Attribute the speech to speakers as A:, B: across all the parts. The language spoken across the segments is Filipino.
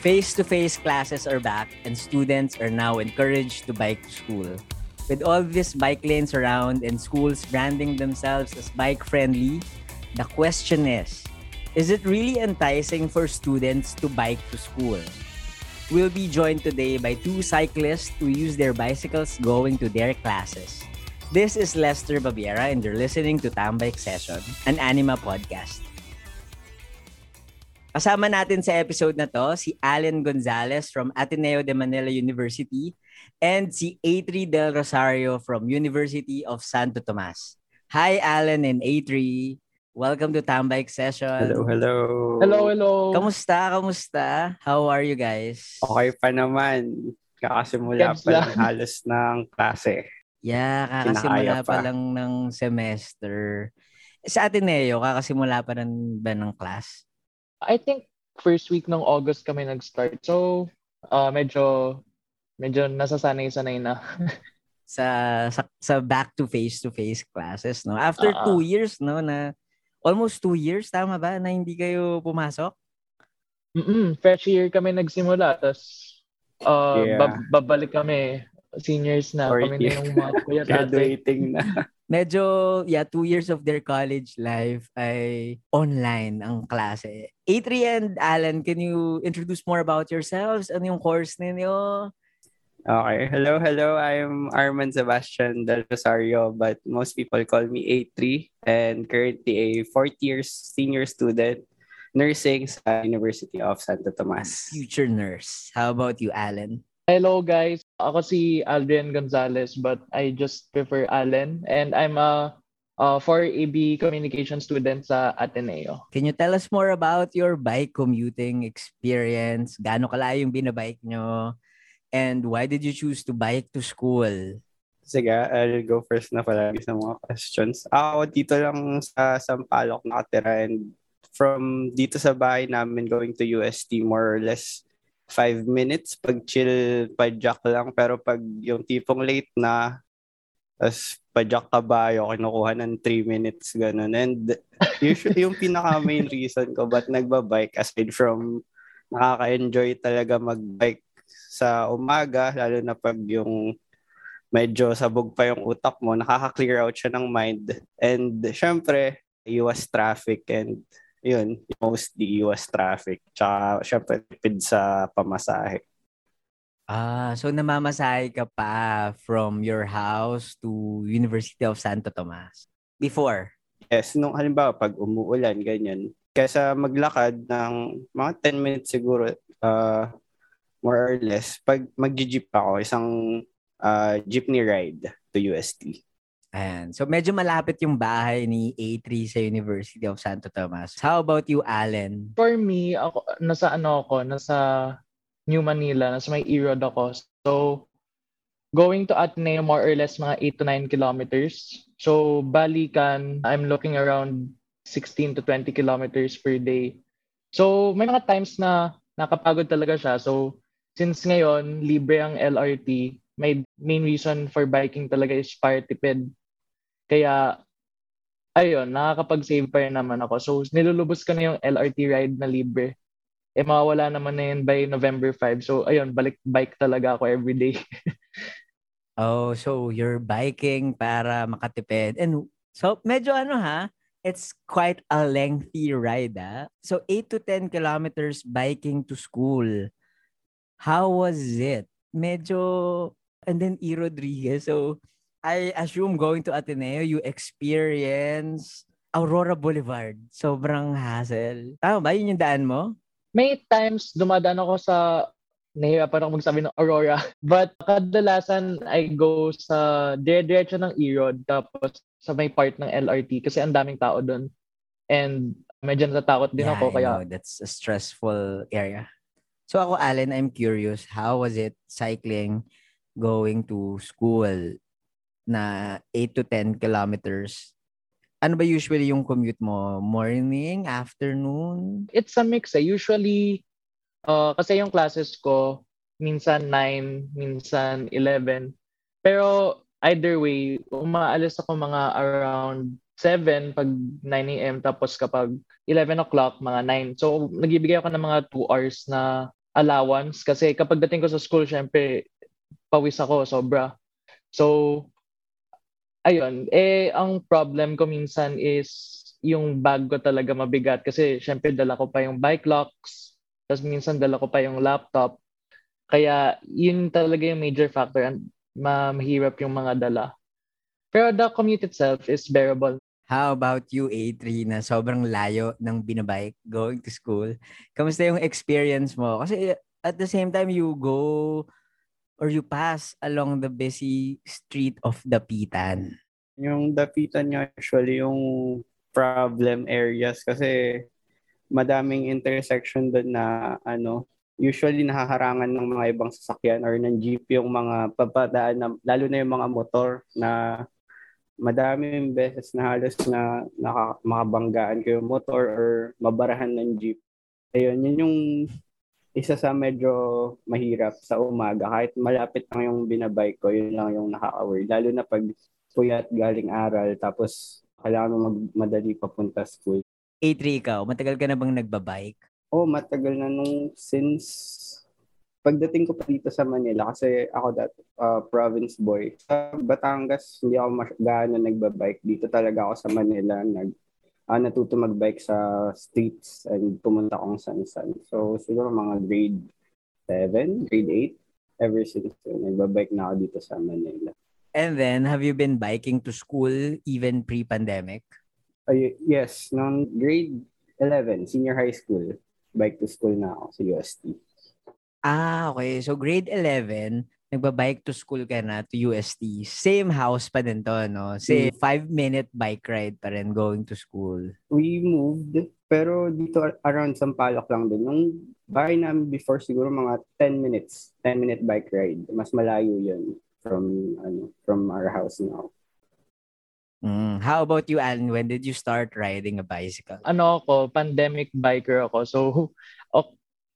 A: Face-to-face classes are back and students are now encouraged to bike to school. With all these bike lanes around and schools branding themselves as bike-friendly, the question is, is it really enticing for students to bike to school? We'll be joined today by two cyclists who use their bicycles going to their classes. This is Lester Babiera and you're listening to Tambike Session, an anima podcast. Kasama natin sa episode na to si Allen Gonzalez from Ateneo de Manila University and si A3 Del Rosario from University of Santo Tomas. Hi Allen and A3. Welcome to Tambike Session.
B: Hello, hello.
C: Hello, hello.
A: Kamusta? Kamusta? How are you guys?
B: Okay pa naman. Kakasimula
C: Kebs
B: pa
C: lang.
B: halos ng klase.
A: Yeah, kakasimula pa
B: pa.
A: lang ng semester. Sa Ateneo, kakasimula pa rin ba ng class?
C: I think first week ng August kami nag-start. So, uh, medyo medyo nasasanay-sanay na.
A: sa sa, sa back to face to face classes no after
C: ah.
A: two years no na almost two years tama ba na hindi kayo pumasok
C: Mm-mm, fresh year kami nagsimula. Tapos, uh,
B: Yeah.
C: bab- babalik kami. Seniors na. Kami na
B: year.
C: yung mga kuya.
B: Graduating na.
A: medyo yeah two years of their college life ay online ang klase A3 and Alan can you introduce more about yourselves ano yung course ninyo
B: Okay. Hello, hello. I'm Arman Sebastian Del Rosario, but most people call me A3 and currently a fourth year senior student nursing sa University of Santo Tomas.
A: future nurse how about you Alan
C: Hello guys. Ako si Aldrian Gonzalez but I just prefer Allen. And I'm a, a 4AB communication student sa Ateneo.
A: Can you tell us more about your bike commuting experience? Gaano kalayo yung binabike nyo? And why did you choose to bike to school?
B: Sige, I'll go first na palagi sa mga questions. Ako dito lang sa Sampaloc nakatira and from dito sa bahay namin going to UST more or less five minutes pag chill padjak lang pero pag yung tipong late na tas padjak kabayo kinukuha ng 3 minutes ganun and usually yung pinaka main reason ko ba't nagbabike aside from nakaka-enjoy talaga magbike sa umaga lalo na pag yung medyo sabog pa yung utak mo, nakaka-clear out siya ng mind. And syempre, iwas traffic and yun, mostly iwas traffic. Tsaka syempre, tipid sa pamasahe.
A: Ah, so namamasahe ka pa from your house to University of Santo Tomas before.
B: Yes, nung halimbawa, pag umuulan, ganyan. Kaysa maglakad ng mga 10 minutes siguro, uh, more or less, pag mag-jeep ako, isang uh, jeepney ride to UST.
A: Ayan. So medyo malapit yung bahay ni A3 sa University of Santo Tomas. How about you, Alan?
C: For me, ako, nasa ano ako, nasa New Manila, nasa may E-Road ako. So, going to Ateneo more or less mga 8 to 9 kilometers. So, balikan, I'm looking around 16 to 20 kilometers per day. So, may mga times na nakapagod talaga siya. So, since ngayon, libre ang LRT, my main reason for biking talaga is para tipid. Kaya, ayun, nakakapag-save pa rin naman ako. So, nilulubos ko na yung LRT ride na libre. Eh, mawawala naman na yun by November 5. So, ayun, balik bike talaga ako everyday.
A: Oh, so you're biking para makatipid. And so medyo ano ha, it's quite a lengthy ride ah. So 8 to 10 kilometers biking to school. How was it? Medyo and then E. Rodriguez. So I assume going to Ateneo, you experience Aurora Boulevard. Sobrang hassle. Tama ba? Yun yung daan mo?
C: May times dumadaan ako sa nahihirapan ako magsabi ng Aurora. But kadalasan I go sa dire-diretso ng E-Road tapos sa may part ng LRT kasi ang daming tao doon. And medyo natatakot din
A: Yeah,
C: ako
A: I
C: kaya
A: know. That's a stressful area. So ako, Allen, I'm curious, how was it cycling going to school na 8 to 10 kilometers? Ano ba usually yung commute mo? Morning, afternoon?
C: it's a mix eh. Usually, uh, kasi yung classes ko, minsan 9, minsan 11. Pero either way, umaalis ako mga around 7 pag 9 a.m. tapos kapag 11 o'clock, mga 9. So, nagbibigay ako ng mga 2 hours na allowance kasi kapag dating ko sa school, syempre, pawis ako, sobra. So, ayun. Eh, ang problem ko minsan is yung bag ko talaga mabigat kasi syempre dala ko pa yung bike locks, tapos minsan dala ko pa yung laptop. Kaya yun talaga yung major factor and mahirap yung mga dala. Pero the commute itself is bearable.
A: How about you, A3, na sobrang layo ng binabike going to school? Kamusta yung experience mo? Kasi at the same time, you go or you pass along the busy street of Dapitan.
B: Yung Dapitan nga usually yung problem areas kasi madaming intersection doon na ano usually nahaharangan ng mga ibang sasakyan or ng jeep yung mga papadaan na, lalo na yung mga motor na madami beses na halos na naka, makabanggaan ko yung motor or mabarahan ng jeep. Ayun, yun yung isa sa medyo mahirap sa umaga. Kahit malapit lang yung binabike ko, yun lang yung nakaka-worry. Lalo na pag puyat galing aral, tapos kailangan mo magmadali papunta school.
A: A3 ikaw, matagal ka na bang nagbabike?
B: Oh, matagal na nung since pagdating ko pa dito sa Manila kasi ako that uh, province boy. Sa Batangas, hindi ako mas gaano nagbabike. Dito talaga ako sa Manila nag uh, natuto magbike sa streets and pumunta akong san-san. So siguro mga grade 7, grade 8 ever since yun, nagbabike na ako dito sa Manila.
A: And then, have you been biking to school even pre-pandemic?
B: Uh, yes, noong grade 11, senior high school, bike to school na ako sa UST.
A: Ah, okay. So grade 11, nagbabike to school ka na to UST. Same house pa din to, no? Say, mm. five-minute bike ride pa rin going to school.
B: We moved, pero dito around Sampaloc lang din. Nung bahay namin before, siguro mga 10 minutes, 10-minute bike ride. Mas malayo yun from ano from our house now.
A: Mm. How about you, Alan? When did you start riding a bicycle?
C: Ano ako, pandemic biker ako. So,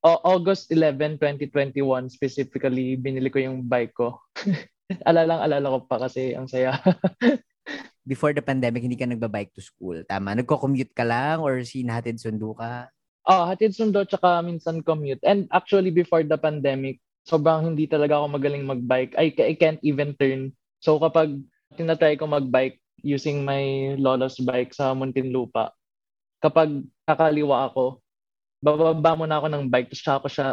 C: o- August 11, 2021 specifically, binili ko yung bike ko. alalang alala ko pa kasi ang saya.
A: Before the pandemic, hindi ka nagbabike to school. Tama? Nagko-commute ka lang or sinahatid sundo ka?
C: Oh, hatid sundo tsaka minsan commute. And actually, before the pandemic, sobrang hindi talaga ako magaling magbike. I, I can't even turn. So kapag tinatry ko magbike using my lolo's bike sa Muntinlupa, kapag kakaliwa ako, bababa muna ako ng bike, tapos ako siya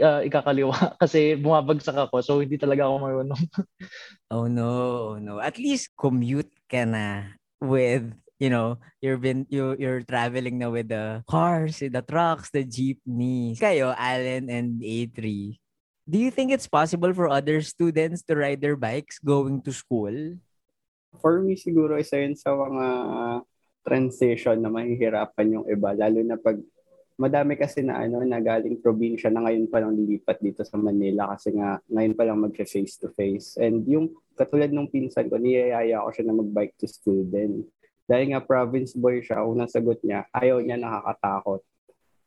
C: uh, ikakaliwa kasi bumabagsak ako. So hindi talaga ako marunong.
A: oh no, oh no. At least commute ka na with you know, you're been you you're traveling na with the cars, the trucks, the jeepneys. Kayo, Allen and A3, do you think it's possible for other students to ride their bikes going to school?
B: For me, siguro isa yun sa mga transition na mahihirapan yung iba, lalo na pag madami kasi na ano na galing probinsya na ngayon pa lang lilipat dito sa Manila kasi nga ngayon pa lang mag face to face and yung katulad nung pinsan ko niyayaya ko siya na mag-bike to school din. Dahil nga province boy siya unang sagot niya ayaw niya nakakatakot.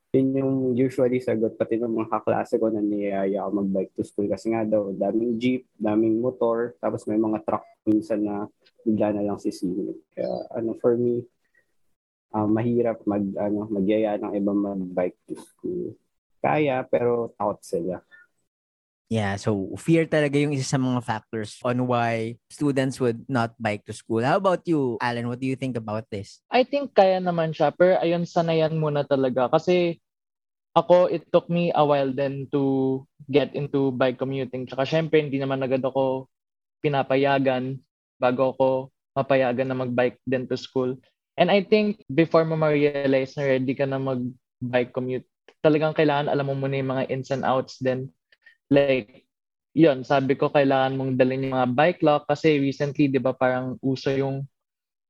B: Yun yung usually sagot pati ng mga kaklase ko na niyaya ako mag-bike to school kasi nga daw daming jeep, daming motor, tapos may mga truck minsan na bigla na lang sisingit. Kaya ano for me, uh, mahirap mag ano magyaya ng ibang mag-bike to school. Kaya pero takot sila.
A: Yeah, so fear talaga yung isa sa mga factors on why students would not bike to school. How about you, Alan? What do you think about this?
C: I think kaya naman siya, pero ayun, sanayan muna talaga. Kasi ako, it took me a while then to get into bike commuting. Tsaka syempre, hindi naman agad ako pinapayagan bago ako mapayagan na mag-bike din to school. And I think before mo ma-realize na ready ka na mag-bike commute, talagang kailangan alam mo muna yung mga ins and outs din like, yun, sabi ko kailangan mong dalhin yung mga bike lock kasi recently, di ba, parang uso yung,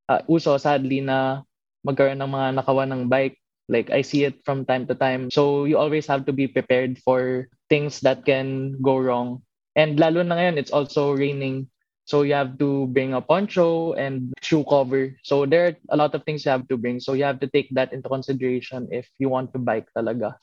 C: uh, uso sadly na magkaroon ng mga nakawan ng bike. Like, I see it from time to time. So, you always have to be prepared for things that can go wrong. And lalo na ngayon, it's also raining. So, you have to bring a poncho and shoe cover. So, there are a lot of things you have to bring. So, you have to take that into consideration if you want to bike talaga.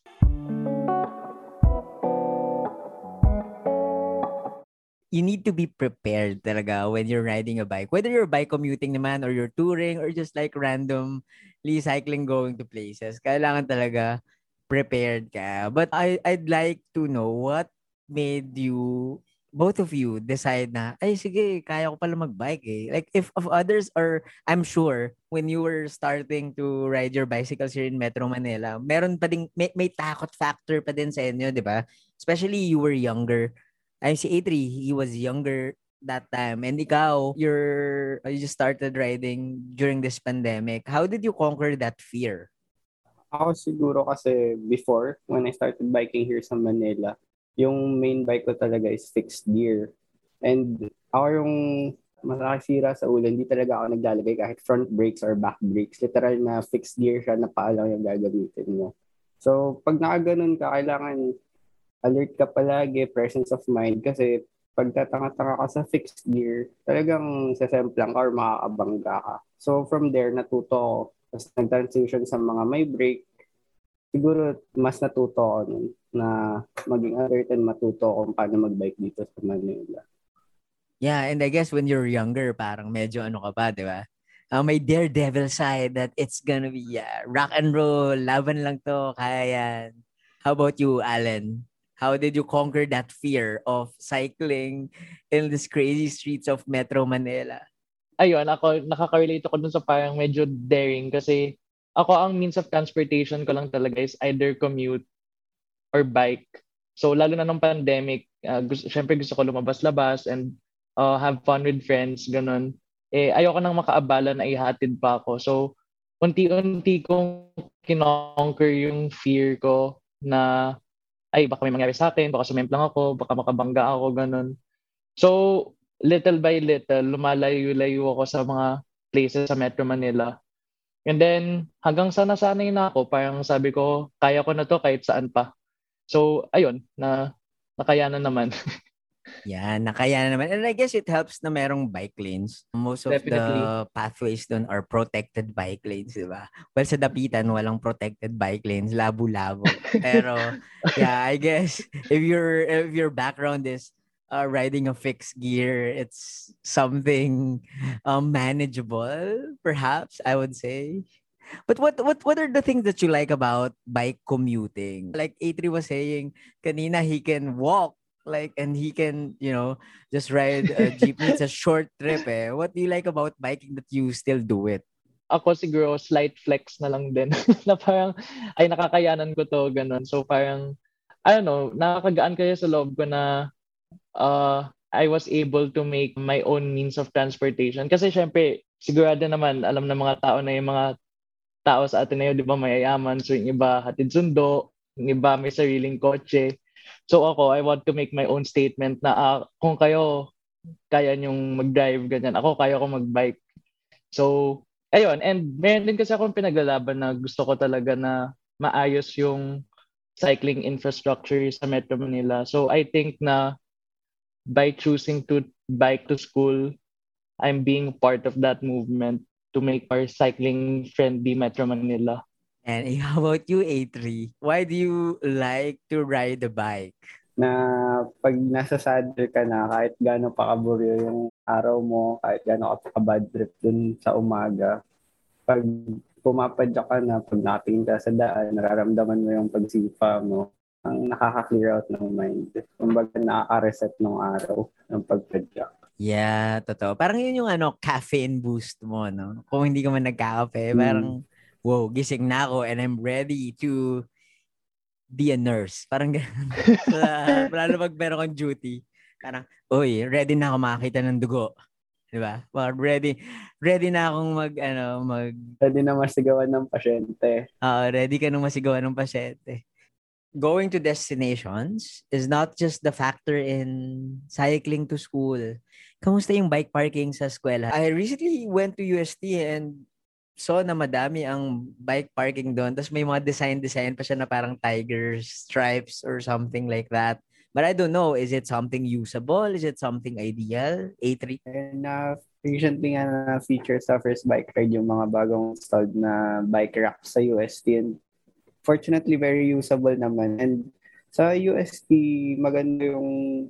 A: you need to be prepared talaga when you're riding a bike. Whether you're bike commuting naman or you're touring or just like randomly cycling going to places. Kailangan talaga prepared ka. But I, I'd like to know what made you both of you decide na, ay sige, kaya ko pala magbike eh. Like if of others or I'm sure when you were starting to ride your bicycles here in Metro Manila, meron pa ding, may, may takot factor pa din sa inyo, di ba? Especially you were younger. Ay si A3, he was younger that time. And ikaw, you're, you just started riding during this pandemic. How did you conquer that fear?
B: Ako siguro kasi before, when I started biking here sa Manila, yung main bike ko talaga is fixed gear. And ako yung masakasira sa ulo, hindi talaga ako naglalagay kahit front brakes or back brakes. Literal na fixed gear siya na paalang yung gagamitin mo. So, pag nakaganon ka, kailangan alert ka palagi, presence of mind. Kasi pag tatanga-tanga ka sa fixed gear, talagang sasemplang ka or makakabangga ka. So, from there, natuto ako. Tapos nag-transition sa mga may brake, siguro mas natuto ako nun na maging alert and matuto kung paano magbike dito sa Manila.
A: Yeah, and I guess when you're younger, parang medyo ano ka pa, di ba? Uh, may daredevil side that it's gonna be yeah, rock and roll, laban lang to, kaya yan. How about you, Alan? How did you conquer that fear of cycling in these crazy streets of Metro Manila?
C: Ayun, ako, nakaka-relate ako dun sa parang medyo daring kasi ako ang means of transportation ko lang talaga is either commute or bike. So lalo na nung pandemic, uh, gusto, syempre gusto ko lumabas-labas and uh, have fun with friends, ganun. Eh, ayoko nang makaabala na ihatid pa ako. So, unti-unti kong kinonquer yung fear ko na ay, baka may mangyari sa akin, baka sumemplang ako, baka makabangga ako, ganun. So, little by little, lumalayo-layo ako sa mga places sa Metro Manila. And then, hanggang sa nasanay na ako, parang sabi ko, kaya ko na to kahit saan pa. So, ayun, na nakayanan naman.
A: yeah, nakayanan naman. And I guess it helps na merong bike lanes. Most of Definitely. the pathways doon are protected bike lanes, di ba? Well, sa Dapitan, walang protected bike lanes. Labo-labo. Pero, yeah, I guess if your if your background is uh, riding a fixed gear. It's something um, manageable, perhaps I would say. But what what what are the things that you like about bike commuting? Like A3 was saying, kanina he can walk like and he can you know just ride a jeepney. it's a short trip. Eh. What do you like about biking that you still do it?
C: Ako siguro slight flex na lang din na parang ay nakakayanan ko to ganun. So parang I don't know, nakakagaan kaya sa loob ko na uh, I was able to make my own means of transportation. Kasi syempre, sigurado naman, alam ng mga tao na yung mga tao sa Ateneo, di ba, mayayaman. So yung iba, hatid sundo. Yung iba, may sariling kotse. So ako, I want to make my own statement na uh, kung kayo kaya nyong mag-drive, ganyan. Ako, kaya ko mag-bike. So, ayun. And meron din kasi akong pinaglalaban na gusto ko talaga na maayos yung cycling infrastructure sa Metro Manila. So, I think na by choosing to bike to school, I'm being part of that movement to make our cycling friendly Metro Manila.
A: And how about you, A3? Why do you like to ride the bike?
B: Na pag nasa saddle ka na, kahit gano'n pa kaburyo yung araw mo, kahit gano'n ka pa bad trip dun sa umaga, pag pumapadya ka na, pag nakatingin ka sa daan, nararamdaman mo yung pagsipa mo, ang nakaka-clear out ng mind. Kumbaga nakaka-reset ng araw ng pagpadyak.
A: Yeah, totoo. Parang yun yung ano, caffeine boost mo, no? Kung hindi ka man nagkakape, mm. parang, wow, gising na ako and I'm ready to be a nurse. Parang ganun. Lalo pag meron kang duty. Parang, uy, ready na ako makakita ng dugo. Di ba? Well, ready, ready na akong mag, ano, mag...
B: Ready na masigawan ng pasyente.
A: Oo, uh, ready ka nung masigawan ng pasyente going to destinations is not just the factor in cycling to school. Kamusta yung bike parking sa eskwela? I recently went to UST and saw na madami ang bike parking doon. Tapos may mga design-design pa siya na parang tiger stripes or something like that. But I don't know, is it something usable? Is it something ideal? A3?
B: And uh, recently nga na feature sa first bike ride yung mga bagong installed na bike rack sa UST and fortunately very usable naman. And sa UST, maganda yung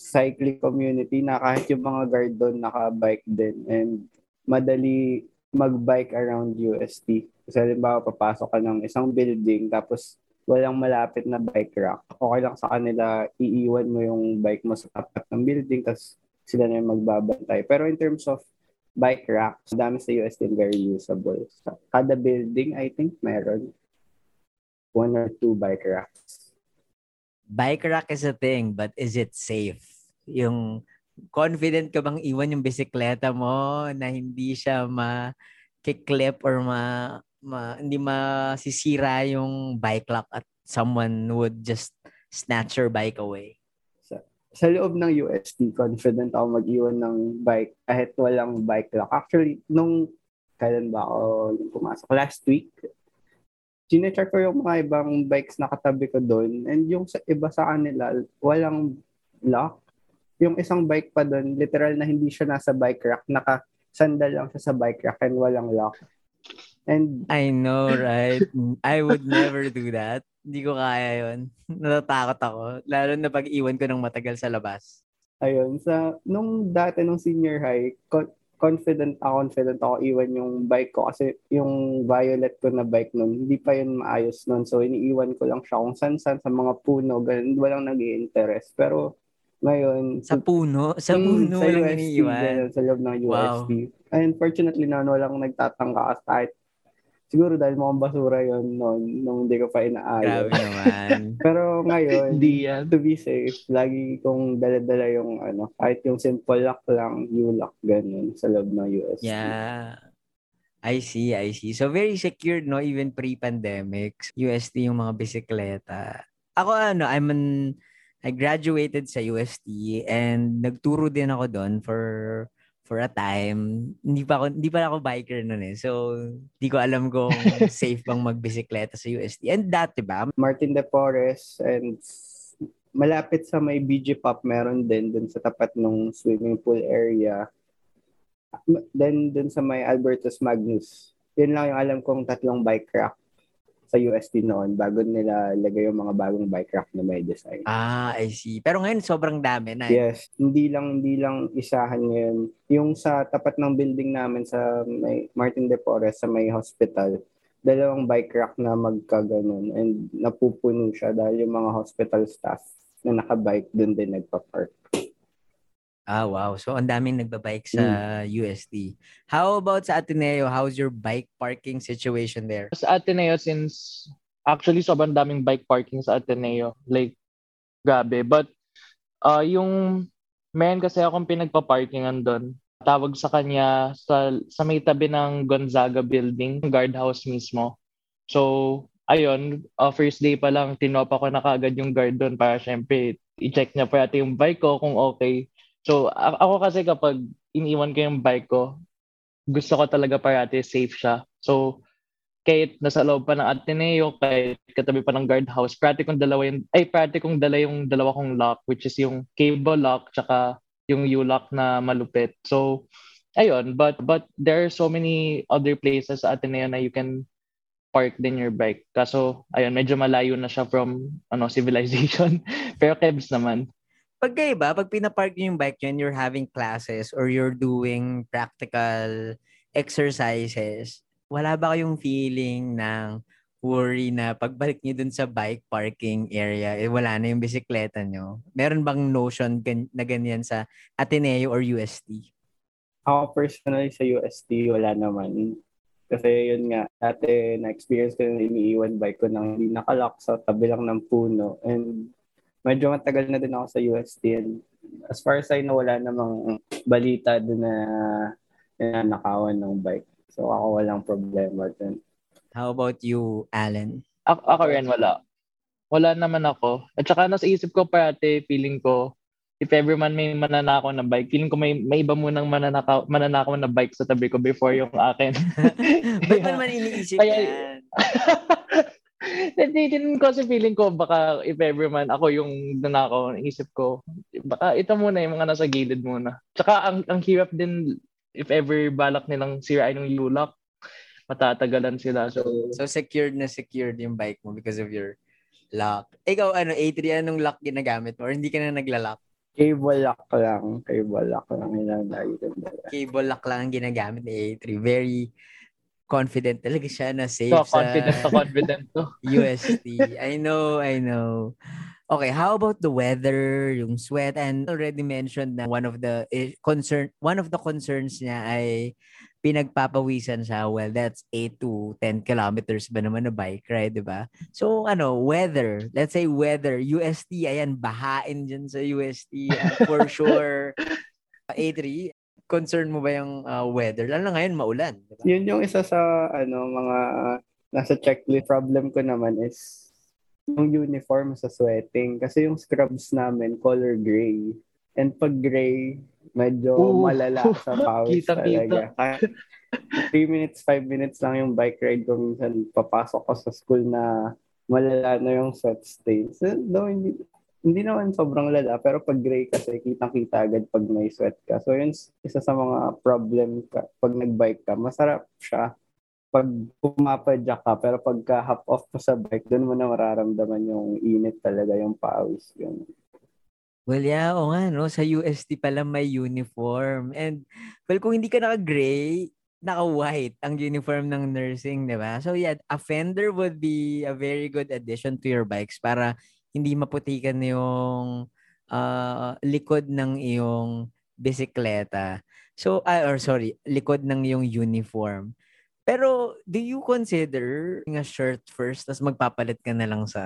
B: cycling community na kahit yung mga guard doon naka-bike din and madali mag-bike around UST. Kasi halimbawa, papasok ka ng isang building tapos walang malapit na bike rack. Okay lang sa kanila, iiwan mo yung bike mo sa tapat ng building tapos sila na yung magbabantay. Pero in terms of bike racks, dami sa UST very usable. Sa kada building, I think, meron one or two bike racks
A: bike rack is a thing, but is it safe? Yung confident ka bang iwan yung bisikleta mo na hindi siya ma-clip or ma, ma hindi masisira yung bike lock at someone would just snatch your bike away?
B: Sa, sa loob ng UST, confident ako mag-iwan ng bike kahit walang bike lock. Actually, nung kailan ba ako pumasok? Last week, chinecheck ko yung mga ibang bikes na katabi ko doon and yung sa iba sa kanila walang lock. Yung isang bike pa doon literal na hindi siya nasa bike rack naka sandal lang siya sa bike rack and walang lock. And
A: I know right? I would never do that. Hindi ko kaya yon natatakot ako. Lalo na pag iwan ko ng matagal sa labas.
B: Ayun sa nung dati nung senior high confident ako, confident ako iwan yung bike ko kasi yung violet ko na bike nun, hindi pa yun maayos nun. So, iniiwan ko lang siya kung san-san sa mga puno, ganun, walang nag interest Pero, ngayon...
A: Sa puno? Sa puno
B: sa
A: lang
B: UST,
A: iniiwan?
B: Ganun, sa loob ng UST.
A: Wow.
B: And fortunately na walang nagtatangka kahit Siguro dahil mukhang basura yon noon nung hindi ko pa inaayos.
A: Grabe naman.
B: Pero ngayon,
C: Hindi yan.
B: to be safe, lagi kong dala-dala yung ano, kahit yung simple lock lang, U-lock, ganun, sa loob ng USB.
A: Yeah. I see, I see. So very secured, no? Even pre-pandemic. UST yung mga bisikleta. Ako ano, I'm an, I graduated sa UST and nagturo din ako doon for for a time, hindi pa ako hindi pa ako biker noon eh. So, hindi ko alam kung safe bang magbisikleta sa UST. And dati ba?
B: Martin de Porres and malapit sa may BG Pop meron din dun sa tapat ng swimming pool area. Then dun sa may Albertus Magnus. Yun lang yung alam kong tatlong bike rack sa UST noon bago nila lagay yung mga bagong bike rack na may design.
A: Ah, I see. Pero ngayon sobrang dami na.
B: Eh. Yes, hindi lang hindi lang isahan ngayon. Yung sa tapat ng building namin sa may Martin de Porres sa may hospital, dalawang bike rack na magkaganon and napupuno siya dahil yung mga hospital staff na nakabike doon din nagpa-park.
A: Ah, wow. So, ang daming nagbabike sa mm. USD. How about sa Ateneo? How's your bike parking situation there?
C: Sa Ateneo, since actually sobrang daming bike parking sa Ateneo. Like, grabe. But, uh, yung meron kasi akong pinagpa-parkingan doon. Tawag sa kanya sa, sa may tabi ng Gonzaga building, guardhouse mismo. So, ayun, uh, first day pa lang, tinopa ko na kagad yung guard doon para syempre, i-check niya pa yung bike ko kung okay. So, ako kasi kapag iniwan ko yung bike ko, gusto ko talaga parati safe siya. So, kahit nasa loob pa ng Ateneo, kahit katabi pa ng guardhouse, parati kong dalawa yung, ay, parati kong dala yung dalawa kong lock, which is yung cable lock, tsaka yung U-lock na malupit. So, ayun, but, but there are so many other places sa Ateneo na you can park din your bike. Kaso, ayun, medyo malayo na siya from ano civilization. Pero kebs naman
A: pag kayo ba, pag pinapark nyo yung bike nyo you're having classes or you're doing practical exercises, wala ba kayong feeling ng worry na pagbalik nyo dun sa bike parking area, eh, wala na yung bisikleta nyo? Meron bang notion gan- na ganyan sa Ateneo or UST?
B: Ako personally sa UST, wala naman. Kasi yun nga, dati na-experience ko na iniiwan bike ko nang hindi nakalock sa tabi lang ng puno. And medyo matagal na din ako sa UST. And as far as I know, wala namang balita doon na nanakawan ng bike. So ako walang problema dun.
A: How about you, Alan?
C: Ako, ako rin, wala. Wala naman ako. At saka nasa isip ko parati, feeling ko, if ever man may mananakaw na bike, feeling ko may, may iba munang mananakaw, mananakaw na bike sa tabi ko before yung akin.
A: Ba't naman iniisip kaya, yan?
C: Hindi din kasi feeling ko baka if ever man ako yung nanakaw, isip ko, baka ito muna yung mga nasa gilid muna. Tsaka ang, ang hirap din if ever balak nilang sirain yung U-lock, matatagalan sila. So,
A: so secured na secured yung bike mo because of your lock. Ikaw, ano, Adrian, anong lock ginagamit mo? Or hindi ka na nagla-lock?
B: Cable lock lang. Cable lock lang lagi ko.
A: Cable lock lang ang ginagamit ni A3. Very confident talaga siya na safe
C: So,
A: sa
C: confident to confident to.
A: UST. I know, I know. Okay, how about the weather, yung sweat, and already mentioned na one of the concern, one of the concerns niya ay pinagpapawisan siya. Well, that's 8 to 10 kilometers ba naman na bike ride, di ba? So, ano, weather. Let's say weather. UST, ayan, bahain dyan sa UST. uh, for sure. A3, concern mo ba yung uh, weather? Lalo na ngayon, maulan. di ba?
B: Yun yung isa sa ano mga nasa checklist problem ko naman is yung uniform sa sweating. Kasi yung scrubs namin, color gray. And pag gray, medyo
C: Ooh.
B: malala sa pawis
C: Kita-kita.
B: talaga. Kaya 3 minutes, 5 minutes lang yung bike ride ko minsan papasok ko sa school na malala na yung sweat stains. No, hindi, hindi naman sobrang lala, pero pag gray kasi, kitang-kita agad pag may sweat ka. So, yun isa sa mga problem ka pag nag-bike ka. Masarap siya pag pumapadyak ka, pero pagka hop off mo sa bike, doon mo na mararamdaman yung init talaga, yung pawis. Yun.
A: Well, yeah, o nga, no? Sa UST pala may uniform. And, well, kung hindi ka naka-gray, naka-white ang uniform ng nursing, di ba? So, yeah, a fender would be a very good addition to your bikes para hindi maputikan yung ah, likod ng iyong bisikleta. So, ah, or sorry, likod ng iyong uniform. Pero, do you consider a shirt first, tapos magpapalit ka na lang sa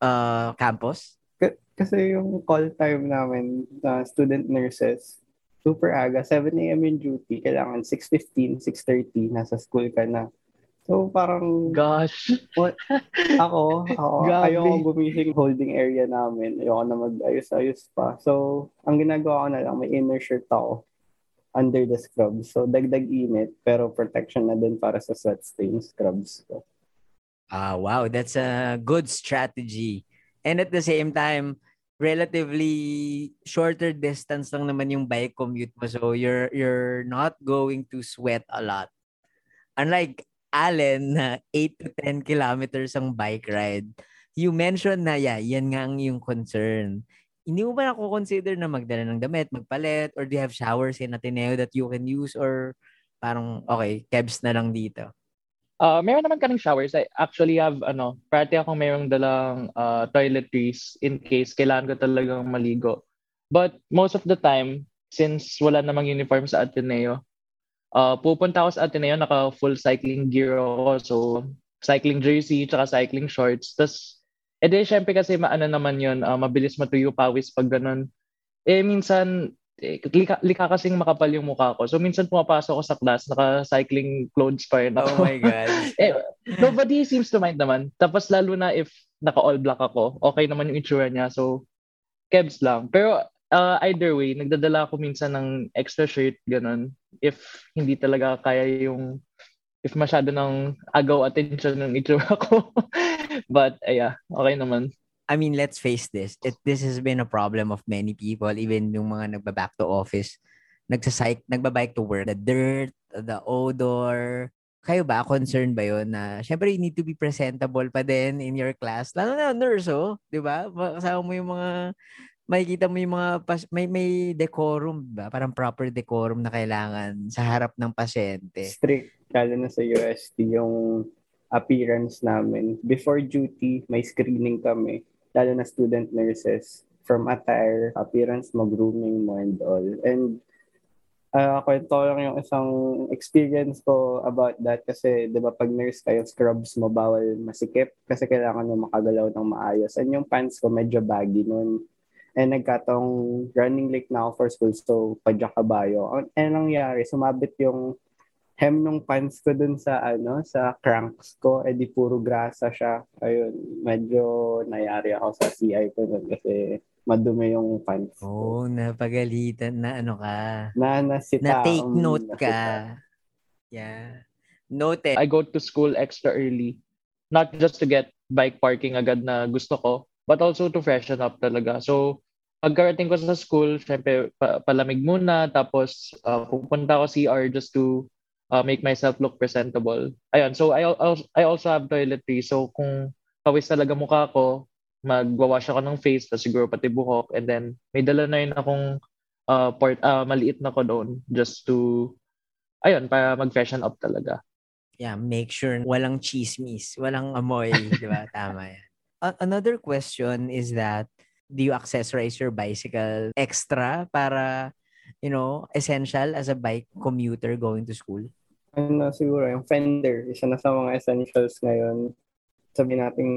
A: ah, campus?
B: K- kasi yung call time namin na student nurses, super aga, 7 a.m. yung duty, kailangan 6.15, 6.30, nasa school ka na. So, parang
C: Gosh.
B: ako, ako
C: Grabe.
B: ayoko gumising holding area namin. Ayoko na mag-ayos-ayos pa. So, ang ginagawa ko na lang, may inner shirt ako under the scrubs. So, dagdag init, pero protection na din para sa sweat stain scrubs ko.
A: Ah, wow, that's a good strategy. And at the same time, relatively shorter distance lang naman yung bike commute mo. So you're you're not going to sweat a lot. Unlike Allen na 8 to 10 kilometers ang bike ride. You mentioned na yeah, yan nga ang yung concern. Hindi mo ba nako-consider na magdala ng damit, magpalit, or do you have showers in Ateneo that you can use or parang okay, kebs na lang dito?
C: Uh, meron naman kaming showers. I actually have, ano, parati akong mayroong dalang uh, toiletries in case kailangan ko talagang maligo. But most of the time, since wala namang uniform sa Ateneo, uh, pupunta ako sa Ateneo, naka full cycling gear ako. So, cycling jersey, tsaka cycling shorts. Tapos, edi syempre kasi maano naman yun, uh, mabilis matuyo pawis pag ganun. Eh, minsan, eh, lika, lika kasing makapal yung mukha ko. So, minsan pumapasok ako sa class, naka-cycling clothes pa rin
A: Oh
C: ako.
A: my God.
C: eh, nobody seems to mind naman. Tapos lalo na if naka-all black ako, okay naman yung itsura niya. So, kebs lang. Pero uh, either way, nagdadala ako minsan ng extra shirt, ganun. If hindi talaga kaya yung, if masyado ng agaw attention ng itsura ko. But, uh, yeah, okay naman.
A: I mean, let's face this. It, this has been a problem of many people, even yung mga nagba-back to office, nagsasike, nagbabike to work. The dirt, the odor. Kayo ba, concerned ba yun na, syempre, you need to be presentable pa din in your class. Lalo na nurse, oh. Di ba? Kasama mo yung mga, makikita mo yung mga, pas, may, may decorum, ba? Parang proper decorum na kailangan sa harap ng pasyente.
B: Strict, lalo na sa UST, yung appearance namin. Before duty, may screening kami, lalo na student nurses, from attire, appearance mo, grooming mo, and all. And uh, kwento lang yung isang experience ko about that kasi 'di ba pag nurse kayo scrubs mo bawal masikip kasi kailangan mo makagalaw ng maayos and yung pants ko medyo baggy noon and nagkatong running late na ako for school so padyak kabayo ang ano nangyari sumabit yung hem nung pants ko dun sa ano sa cranks ko eh di puro grasa siya ayun medyo nayari ako sa CI ko nun kasi madumi yung pants ko.
A: Oh, napagalitan na ano ka.
B: na nasita
A: Na take
B: um,
A: note
B: nasita.
A: ka. Yeah. Noted.
C: I go to school extra early. Not just to get bike parking agad na gusto ko, but also to freshen up talaga. So, pagkarating ko sa school, syempre, pa- palamig muna, tapos uh, pupunta ako CR just to uh, make myself look presentable. Ayun, so I, I also have toiletries. So, kung pawis talaga mukha ko, magwawash ako ng face, tapos siguro pati buhok, and then may dala na yun akong uh, port, uh, maliit na cologne just to, ayun, para mag-freshen up talaga.
A: Yeah, make sure walang chismis, walang amoy, di ba? Tama yan. Another question is that, do you accessorize your bicycle extra para, you know, essential as a bike commuter going to school?
B: Ano siguro, yung fender, isa na sa mga essentials ngayon. Sabi nating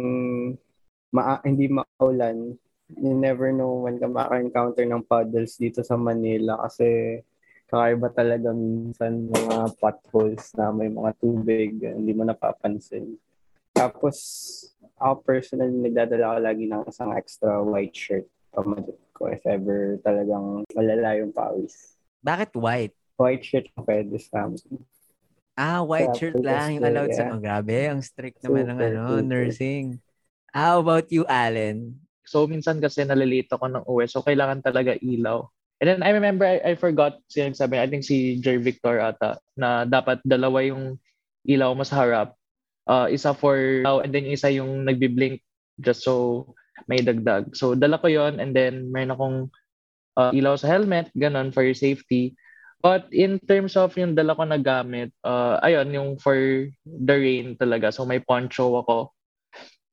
B: ma- hindi maulan, you never know when ka maka-encounter ng puddles dito sa Manila kasi kakaiba talaga minsan mga potholes na may mga tubig, hindi mo napapansin. Tapos, ako personally, nagdadala ko lagi ng isang extra white shirt pamadot ko if ever talagang malala yung pawis.
A: Bakit white?
B: White shirt pwede sa amin.
A: Ah, white
B: Sa
A: shirt lang yung allowed sa...
B: yeah.
A: Oh, grabe, ang strict naman ng
B: Super,
A: ano,
B: super.
A: nursing. How about you, Allen?
C: So, minsan kasi nalilito ako ng uwi. So, kailangan talaga ilaw. And then, I remember, I, I forgot, sino sabi, I think si Jer Victor ata, na dapat dalawa yung ilaw mo sa harap. Uh, isa for, oh, and then isa yung nagbi-blink just so may dagdag. So, dala ko yon and then meron akong uh, ilaw sa helmet, ganun, for safety. But in terms of yung dala ko na gamit, uh, ayun, yung for the rain talaga. So, may poncho ako.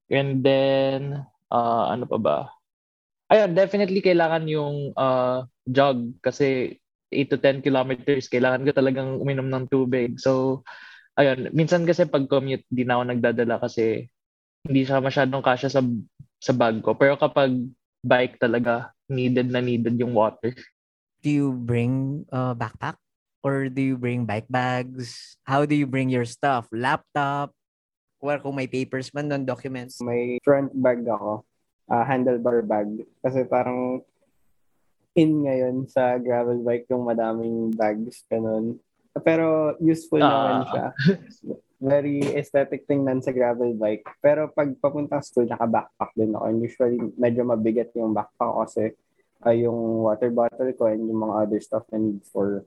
C: And then, uh, ano pa ba? Ayun, definitely kailangan yung uh, jog kasi 8 to 10 kilometers, kailangan ko talagang uminom ng tubig. So, ayun, minsan kasi pag commute, di na ako nagdadala kasi hindi siya masyadong kasya sa sa bag ko. Pero kapag bike talaga, needed na needed yung water.
A: Do you bring a backpack? Or do you bring bike bags? How do you bring your stuff? Laptop? Or kung may papers man doon, documents?
B: May front bag ako, ah, handlebar bag. Kasi parang in ngayon sa gravel bike yung madaming bags, ganun. Pero useful
C: Ah.
B: naman siya. Very aesthetic tingnan sa gravel bike. Pero pag papuntang school, naka-backpack din ako. And usually, medyo mabigat yung backpack ko kasi ah, yung water bottle ko and yung mga other stuff na need for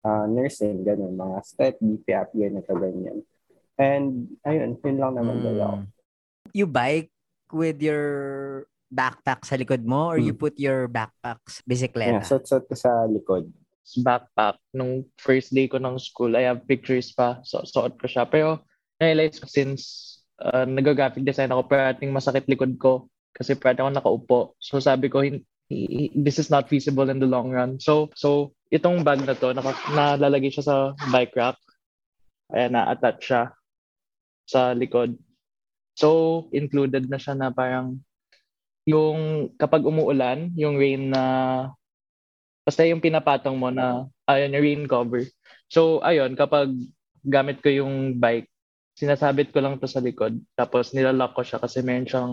B: ah, nursing, ganun. Mga step, BPAP, ganito, ganyan. And, ayun, yun lang naman.
A: Mm. You bike with your backpack sa likod mo or you
B: Mm.
A: put your backpacks
B: Yeah,
A: bisikleta?
B: suot-suot ko sa likod.
C: Backpack. Nung first day ko ng school, I have pictures pa. So, suot ko siya. Pero, realize ko since uh, nag-graphic design ako, parating masakit likod ko. Kasi parating ako nakaupo. So, sabi ko, this is not feasible in the long run. So, so itong bag na to, naka, nalalagay siya sa bike rack. Ayan, na-attach siya sa likod. So, included na siya na parang yung kapag umuulan, yung rain na basta yung pinapatong mo na ayun, yung rain cover. So, ayun, kapag gamit ko yung bike, sinasabit ko lang to sa likod. Tapos nilalock ko siya kasi meron siyang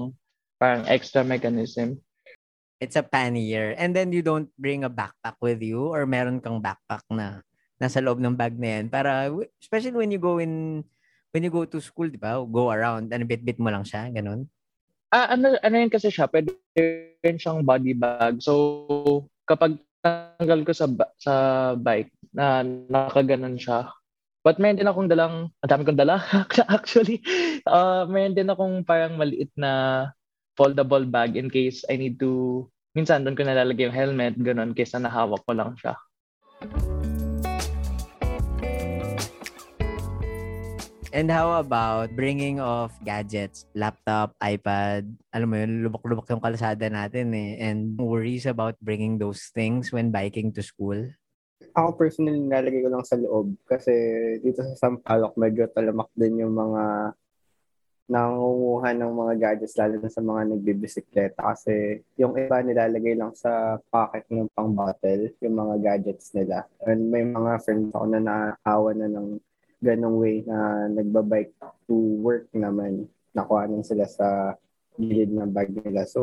C: parang extra mechanism.
A: It's a pannier. And then you don't bring a backpack with you or meron kang backpack na nasa loob ng bag na yan para especially when you go in when you go to school, di ba? Go around, ano bit-bit mo lang siya, ganun.
C: Ah, ano, ano yun kasi siya, pwede rin siyang body bag. So, kapag tanggal ko sa sa bike na nakaganon siya. But meron din akong dalang, ang dami kong dala actually. Uh, meron din akong parang maliit na foldable bag in case I need to, minsan doon ko nalalagay yung helmet, ganun, kaysa nahawak ko lang siya.
A: And how about bringing of gadgets, laptop, iPad, alam mo yun, lubak-lubak yung kalsada natin eh. And worries about bringing those things when biking to school.
B: Ako personally, nilalagay ko lang sa loob kasi dito sa Sampaloc, medyo talamak din yung mga nangunguha ng mga gadgets lalo na sa mga nagbibisikleta kasi yung iba nilalagay lang sa pocket ng pang bottle yung mga gadgets nila. And may mga friends ako na naawa na ng ganong way na nagbabike to work naman. Nakuha nang sila sa gilid ng bag nila. So,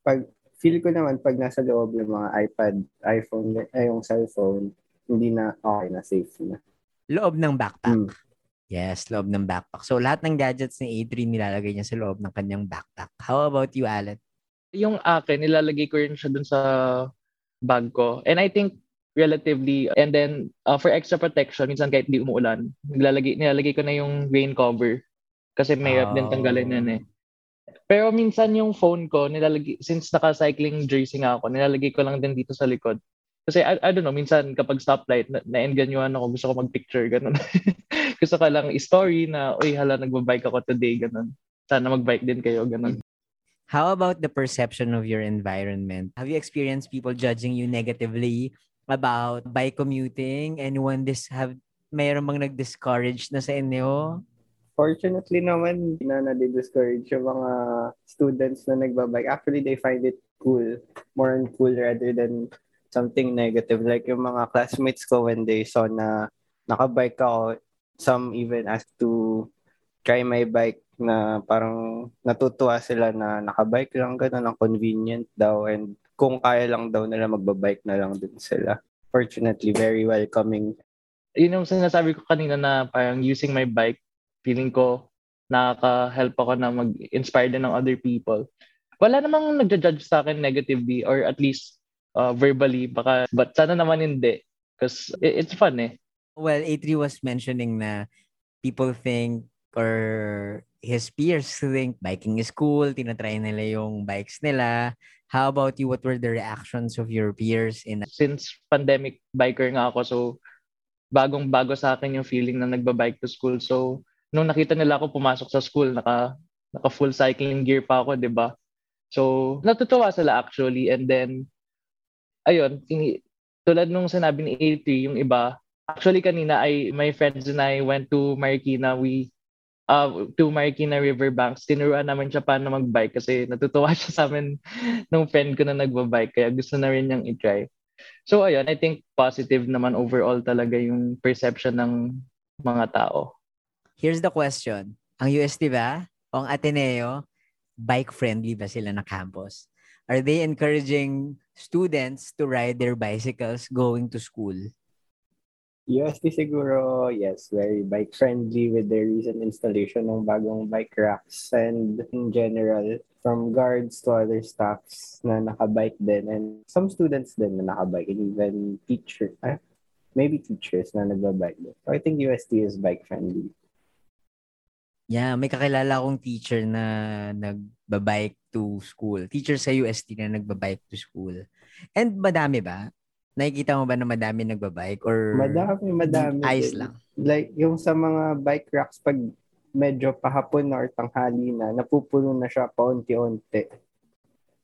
B: pag feel ko naman pag nasa loob yung mga iPad, iPhone, ay yung cellphone, hindi na okay na, safe na.
A: Loob ng backpack.
B: Mm.
A: Yes, loob ng backpack. So lahat ng gadgets ni A3 nilalagay niya sa loob ng kanyang backpack. How about you, Alan?
C: Yung akin, nilalagay ko rin siya dun sa bag ko. And I think relatively, and then uh, for extra protection, minsan kahit di umuulan, nilalagay, nilalagay ko na yung rain cover. Kasi mahirap din
A: Oh.
C: tanggalin yan eh. Pero minsan yung phone ko, nilalagay, since naka-cycling jersey nga ako, nilalagay ko lang din dito sa likod. Kasi I, I don't know, minsan kapag stoplight, na, na-enganyuhan ako, gusto ko mag-picture, ganun. gusto ko lang story na, uy, hala, nagbabike ako today, ganun. Sana mag-bike din kayo, ganun.
A: How about the perception of your environment? Have you experienced people judging you negatively about bike commuting? Anyone this have mayroon bang nag-discourage na sa inyo?
B: Fortunately naman, na na-discourage yung mga students na nagbabike. Actually, they find it cool. More on cool rather than something negative. Like yung mga classmates ko when they saw na nakabike ako, some even asked to try my bike na parang natutuwa sila na nakabike lang ganun, ang convenient daw and kung kaya lang daw nila magbabike na lang din sila. Fortunately, very welcoming.
C: Yun yung sinasabi ko kanina na parang using my bike feeling ko nakaka-help ako na mag-inspire din ng other people. Wala namang nagja-judge sa akin negatively or at least uh, verbally. Baka, but sana naman hindi. Because it's fun eh.
A: Well, A3 was mentioning na people think or his peers think biking is cool, tinatry nila yung bikes nila. How about you? What were the reactions of your peers? in
C: Since pandemic biker nga ako, so bagong-bago sa akin yung feeling na nagbabike to school. So nung nakita nila ako pumasok sa school, naka, naka full cycling gear pa ako, di ba? So, natutuwa sila actually. And then, ayun, tini, tulad nung sinabi ni A3, yung iba, actually kanina, I, my friends and I went to Marikina. We, uh, to Marikina Riverbanks. Tinuruan namin siya paano mag-bike kasi natutuwa siya sa amin nung friend ko na nagbabike. Kaya gusto na rin niyang i-try. So, ayun, I think positive naman overall talaga yung perception ng mga tao.
A: Here's the question. Ang UST ba o ang Ateneo, bike-friendly ba sila na campus? Are they encouraging students to ride their bicycles going to school?
B: UST siguro, yes, very bike-friendly with their recent installation ng bagong bike racks and in general, from guards to other staffs na nakabike din and some students din na nakabike and even teachers, eh, maybe teachers na nagbabike din. So I think UST is bike-friendly.
A: Yeah, may kakilala akong teacher na nagbabike to school. Teacher sa UST na nagbabike to school. And madami ba? Nakikita mo ba na madami nagbabike or
B: madami, madami.
A: Ayos lang.
B: Like yung sa mga bike racks pag medyo pahapon na or tanghali na, napupuno na siya paunti-unti.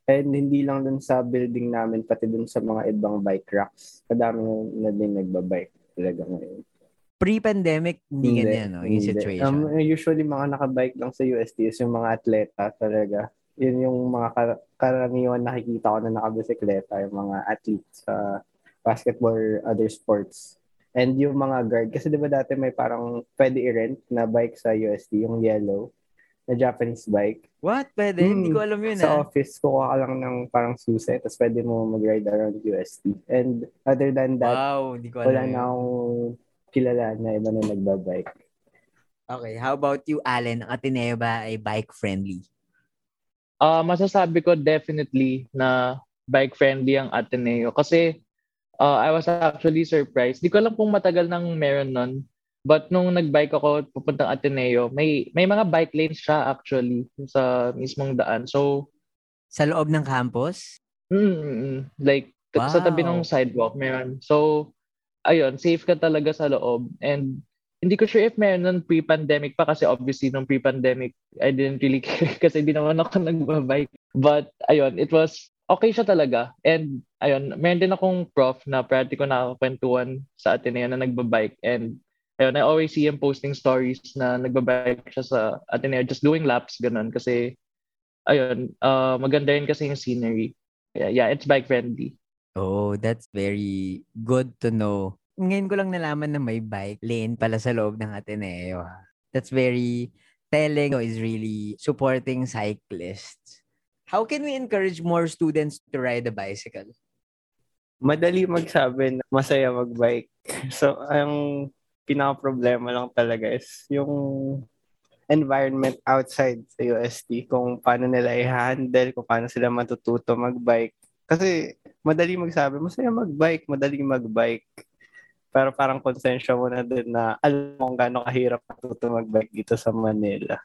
B: And hindi lang dun sa building namin, pati dun sa mga ibang bike racks. Kadami na din nagbabike talaga ngayon
A: pre-pandemic, hindi, hindi ganyan, no? Yung hindi. situation.
B: Um, usually, mga nakabike lang sa UST is yung mga atleta talaga. Yun yung mga kar- karaniwan nakikita ko na nakabisikleta, yung mga athletes sa basketball or other sports. And yung mga guard, kasi di ba dati may parang pwede i-rent na bike sa UST, yung yellow, na Japanese bike.
A: What? Pwede? Hmm, hindi ko alam yun.
B: Sa
A: ah.
B: office, kukuha ka lang ng parang susi, tapos pwede mo mag-ride around UST. And other than that,
A: wow, hindi ko alam
B: wala na akong kilala na iba na nagbabike.
A: Okay, how about you, Allen? Ang Ateneo ba ay bike-friendly?
C: Uh, masasabi ko definitely na bike-friendly ang Ateneo. Kasi uh, I was actually surprised. Di ko alam kung matagal nang meron nun. But nung nagbike ako pupuntang Ateneo, may may mga bike lanes siya actually sa mismong daan. So
A: sa loob ng campus?
C: Mm, like wow. sa tabi ng sidewalk meron. So ayun, safe ka talaga sa loob. And hindi ko sure if meron nun pre-pandemic pa kasi obviously nung pre-pandemic, I didn't really care kasi hindi naman ako nagbabike. But ayun, it was okay siya talaga. And ayun, meron din akong prof na parati ko nakakwentuhan sa Ateneo na nagbabike. And ayun, I always see him posting stories na nagbabike siya sa Ateneo, just doing laps, ganun. Kasi ayun, uh, maganda rin kasi yung scenery. Yeah, yeah, it's bike friendly.
A: Oh, that's very good to know. Ngayon ko lang nalaman na may bike lane pala sa loob ng Ateneo. That's very telling is really supporting cyclists. How can we encourage more students to ride a bicycle?
B: Madali magsabi na masaya magbike. So, ang pinaka-problema lang talaga is yung environment outside sa UST, kung paano nila i-handle, kung paano sila matututo magbike. Kasi madali magsabi, masaya magbike, madali magbike. Pero parang konsensya mo na din na alam mo kung gaano kahirap matuto magbike dito sa Manila.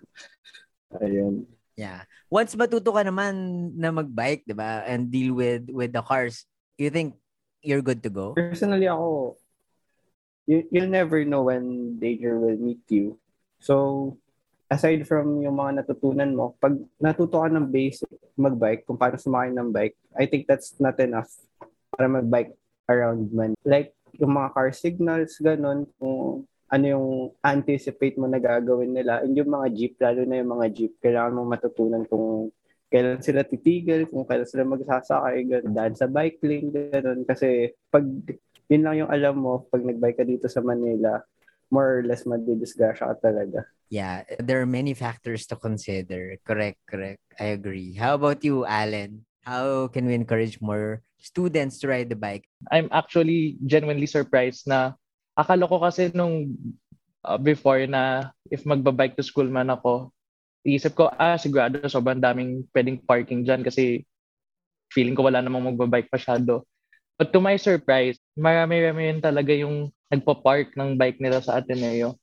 B: Ayun.
A: Yeah. Once matuto ka naman na magbike, 'di ba? And deal with with the cars, you think you're good to go?
B: Personally ako, you, you'll never know when danger will meet you. So, aside from yung mga natutunan mo, pag natuto ka ng basic magbike, kung paano sumakay ng bike, I think that's not enough para magbike around man. Like, yung mga car signals, ganun, kung ano yung anticipate mo na gagawin nila. And yung mga jeep, lalo na yung mga jeep, kailangan mong matutunan kung kailan sila titigil, kung kailan sila magsasakay, ganun, dahil sa bike lane, ganun. Kasi pag yun lang yung alam mo, pag nagbike ka dito sa Manila, more or less madidisgrasya ka talaga.
A: Yeah, there are many factors to consider. Correct, correct. I agree. How about you, Alan? How can we encourage more students to ride the bike?
C: I'm actually genuinely surprised na akala ko kasi nung uh, before na if magbabike to school man ako, iisip ko, ah, sigurado sobrang daming pwedeng parking dyan kasi feeling ko wala namang magbabike masyado. But to my surprise, marami-rami rin talaga yung nagpa-park ng bike nila sa Ateneo.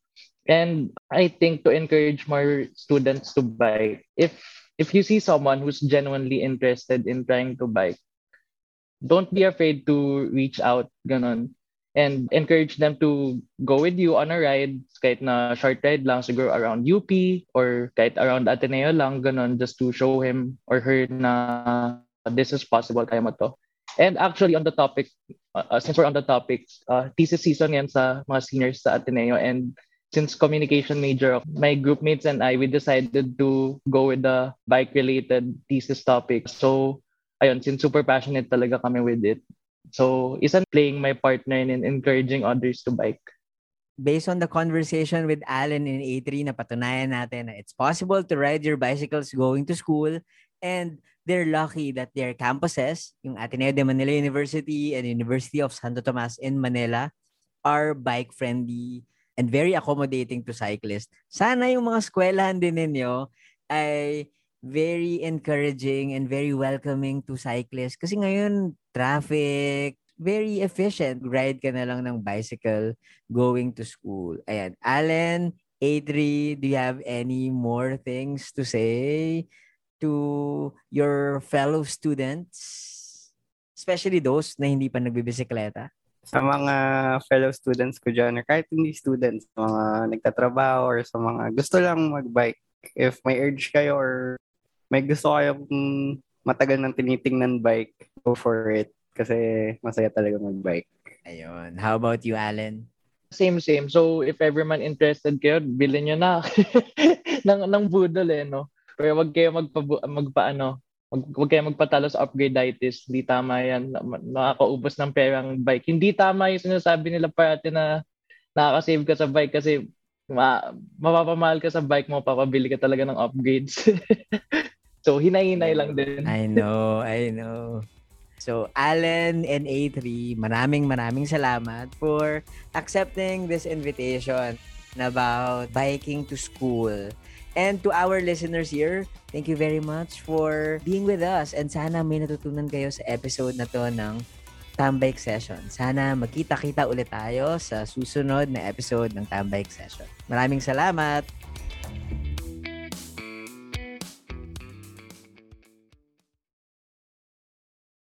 C: And I think to encourage more students to bike, if if you see someone who's genuinely interested in trying to bike, don't be afraid to reach out, ganon. And encourage them to go with you on a ride, kahit na short ride lang, siguro around UP or kahit around Ateneo lang, ganon, just to show him or her na this is possible, kaya mo to. And actually on the topic, uh, since we're on the topic, uh, thesis season yan sa mga seniors sa Ateneo and since communication major, my groupmates and I, we decided to go with the bike-related thesis topic. So, ayun, since super passionate talaga kami with it. So, isang playing my partner in encouraging others to bike.
A: Based on the conversation with Alan in A3, napatunayan natin na it's possible to ride your bicycles going to school and they're lucky that their campuses, yung Ateneo de Manila University and University of Santo Tomas in Manila, are bike-friendly and very accommodating to cyclists. Sana yung mga eskwelahan din ninyo ay very encouraging and very welcoming to cyclists. Kasi ngayon, traffic, very efficient. Ride ka na lang ng bicycle going to school. Ayan. Allen, A3, do you have any more things to say to your fellow students? Especially those na hindi pa nagbibisikleta?
B: Sa mga fellow students ko dyan, or kahit hindi students, mga nagtatrabaho or sa mga gusto lang magbike, if may urge kayo or may gusto kayo matagal nang tinitingnan bike, go for it. Kasi masaya talaga mag-bike.
A: Ayun. How about you, Alan?
C: Same, same. So, if ever man interested kayo, bilhin nyo na ng, ng budol eh, no? Pero wag kayo magpa, magpa ano, wag, wag kayo magpatalo sa upgradeitis. Hindi tama yan. Nakakaubos ng perang bike. Hindi tama yung sinasabi nila parati na nakaka-save ka sa bike kasi ma mapapamahal ka sa bike mo, papabili ka talaga ng upgrades. so, hinay-hinay lang din.
A: I know, I know. So, Alan and A3, maraming maraming salamat for accepting this invitation about biking to school. And to our listeners here, thank you very much for being with us. And sana may natutunan kayo sa episode na to ng Tambike Session. Sana magkita-kita ulit tayo sa susunod na episode ng Tambike Session. Maraming salamat!